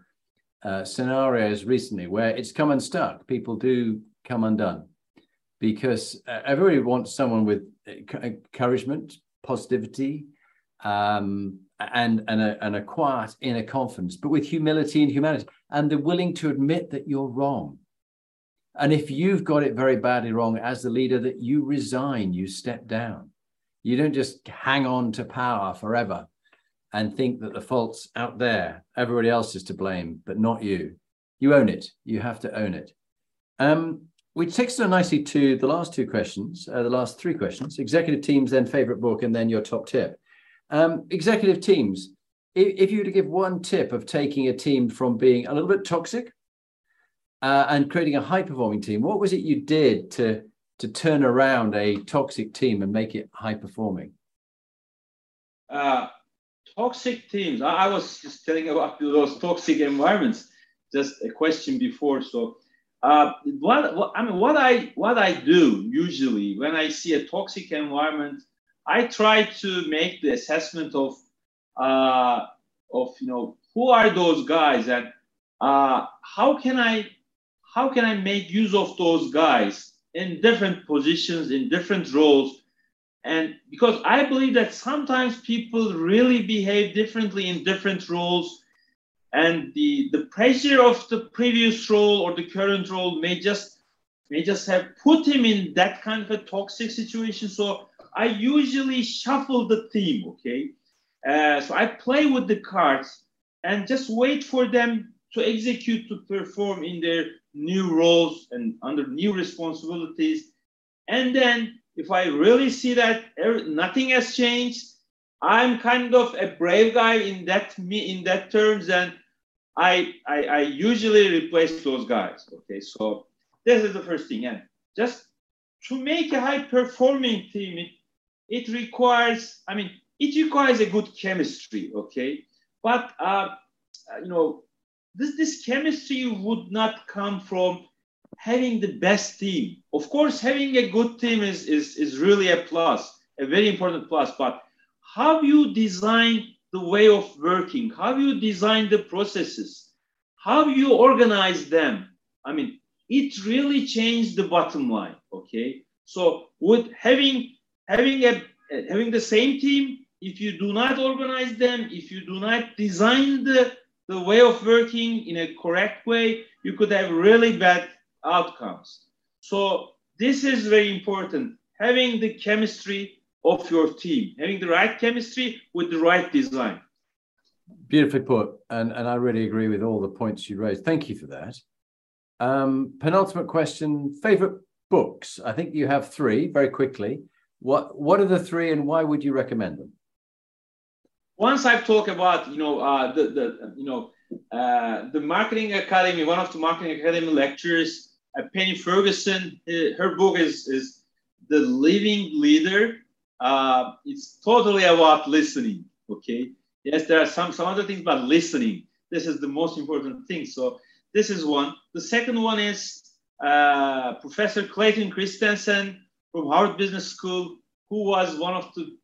uh, scenarios recently where it's come unstuck. People do come undone because uh, everybody wants someone with encouragement, positivity, um, and, and, a, and a quiet inner confidence, but with humility and humanity. And they're willing to admit that you're wrong. And if you've got it very badly wrong as the leader, that you resign, you step down. You don't just hang on to power forever and think that the fault's out there. Everybody else is to blame, but not you. You own it. You have to own it. Um, which takes us nicely to the last two questions, uh, the last three questions executive teams, then favorite book, and then your top tip. Um, executive teams, if, if, you were to give one tip of taking a team from being a little bit toxic uh, and creating a high performing team, what was it you did to, to turn around a toxic team and make it high performing? Uh, toxic teams, I, I was just telling about those toxic environments, just a question before. So, uh, what, what, I mean, what I what I do usually when I see a toxic environment, I try to make the assessment of uh, of you know who are those guys and uh, how can I how can I make use of those guys in different positions in different roles and because I believe that sometimes people really behave differently in different roles and the the pressure of the previous role or the current role may just may just have put him in that kind of a toxic situation. So i usually shuffle the team okay? Uh, so i play with the cards and just wait for them to execute to perform in their new roles and under new responsibilities. And then if i really see that nothing has changed i'm kind of a brave guy in that me in that terms and I, I, I usually replace those guys. Okay, so this is the first thing. And just to make a high performing team, it, it requires, I mean, it requires a good chemistry. Okay, but uh, you know, this this chemistry would not come from having the best team. Of course, having a good team is is is really a plus, a very important plus. But how you design the way of working, how you design the processes, how you organize them. I mean, it really changed the bottom line. Okay, so with having having a having the same team, if you do not organize them, if you do not design the the way of working in a correct way, you could have really bad outcomes. So this is very important. Having the chemistry of your team, having the right chemistry with the right design. Beautifully put, and and I really agree with all the points you raised. Thank you for that. Um, penultimate question: favorite books? I think you have three. Very quickly, what what are the three, and why would you recommend them? Once I've talked about you know uh, the the you know uh, the marketing academy, one of the marketing academy lecturers, uh, Penny Ferguson. Uh, her book is is the living leader. Uh, it's totally about listening. Okay. Yes, there are some some other things, but listening. This is the most important thing. So this is one. The second one is uh, Professor Clayton Christensen from Harvard Business School, who was one of the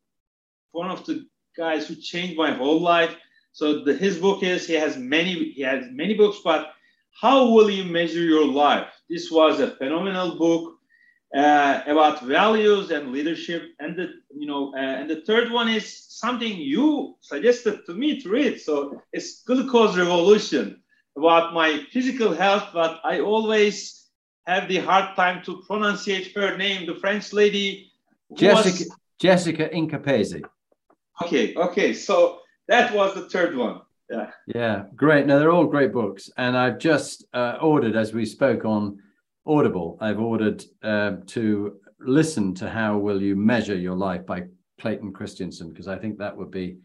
one of the guys who changed my whole life. So the, his book is he has many he has many books, but how will you measure your life? This was a phenomenal book uh, about values and leadership. And the you know uh, and the third one is something you suggested to me to read. So it's Glucose Revolution about my physical health, but I always have the hard time to pronunciate her name, the French lady. Jessica was... Jessica Inkapezi. Okay, okay. So that was the third one. Yeah. Yeah, great. Now they're all great books. And I've just uh, ordered, as we spoke on Audible, I've ordered uh, to listen to How Will You Measure Your Life by Clayton Christensen, because I think that would be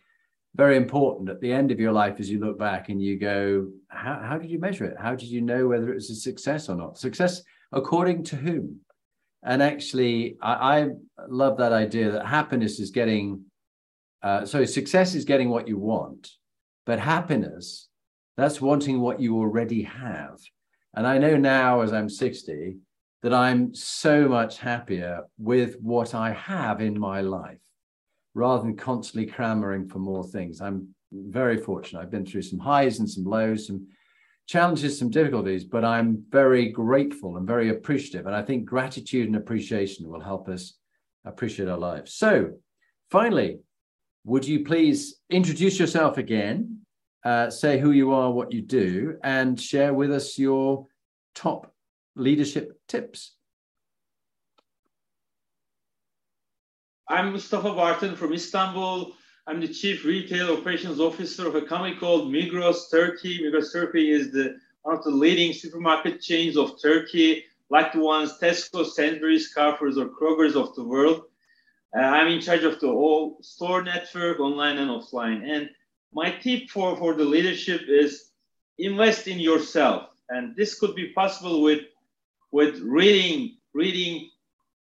very important at the end of your life as you look back and you go, how, how did you measure it? How did you know whether it was a success or not? Success according to whom? And actually, I, I love that idea that happiness is getting, uh, so success is getting what you want, but happiness, that's wanting what you already have. And I know now, as I'm 60, that I'm so much happier with what I have in my life rather than constantly clamoring for more things. I'm very fortunate. I've been through some highs and some lows, some challenges, some difficulties, but I'm very grateful and very appreciative. And I think gratitude and appreciation will help us appreciate our lives. So, finally, would you please introduce yourself again, uh, say who you are, what you do, and share with us your top leadership tips? I'm Mustafa Barton from Istanbul. I'm the Chief Retail Operations Officer of a company called Migros Turkey. Migros Turkey is the, one of the leading supermarket chains of Turkey, like the ones Tesco, Sainsbury's, Carrefour's, or Kroger's of the world. Uh, I'm in charge of the whole store network, online and offline. And my tip for, for the leadership is invest in yourself. And this could be possible with, with reading, reading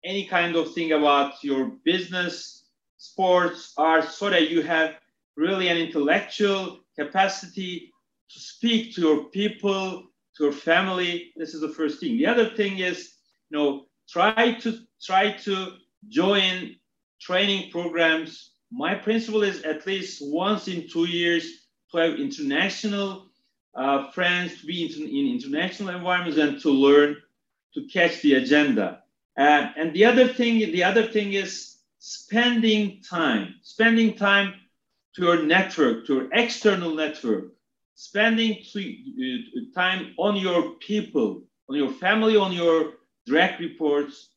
any kind of thing about your business, sports, art, so that you have really an intellectual capacity to speak to your people, to your family. This is the first thing. The other thing is, you know, try to try to join training programs. My principle is at least once in two years to have international uh, friends, to be in, in international environments, and to learn to catch the agenda. Uh, and the other thing, the other thing is spending time, spending time to your network, to your external network, spending uh, time on your people, on your family, on your direct reports,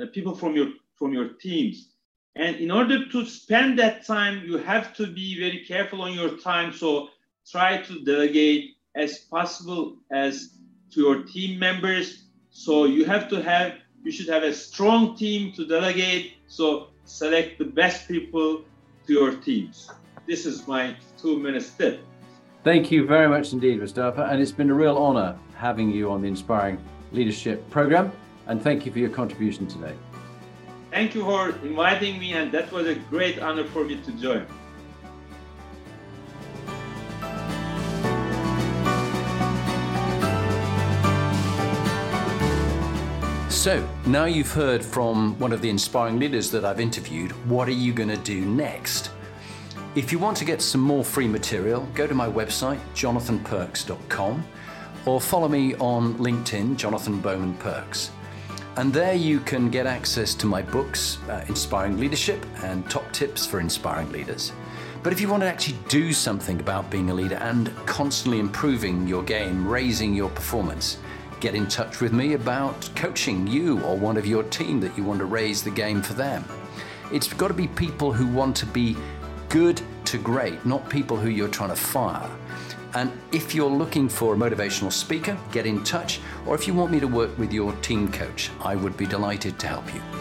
uh, people from your from your teams. And in order to spend that time, you have to be very careful on your time. So try to delegate as possible as to your team members. So you have to have you should have a strong team to delegate. So select the best people to your teams. This is my two minutes tip. Thank you very much indeed, Mustafa. And it's been a real honor having you on the Inspiring Leadership Program. And thank you for your contribution today. Thank you for inviting me, and that was a great honor for me to join. So, now you've heard from one of the inspiring leaders that I've interviewed, what are you going to do next? If you want to get some more free material, go to my website, jonathanperks.com, or follow me on LinkedIn, Jonathan Bowman Perks. And there you can get access to my books, uh, Inspiring Leadership and Top Tips for Inspiring Leaders. But if you want to actually do something about being a leader and constantly improving your game, raising your performance, get in touch with me about coaching you or one of your team that you want to raise the game for them. It's got to be people who want to be good to great, not people who you're trying to fire. And if you're looking for a motivational speaker, get in touch. Or if you want me to work with your team coach, I would be delighted to help you.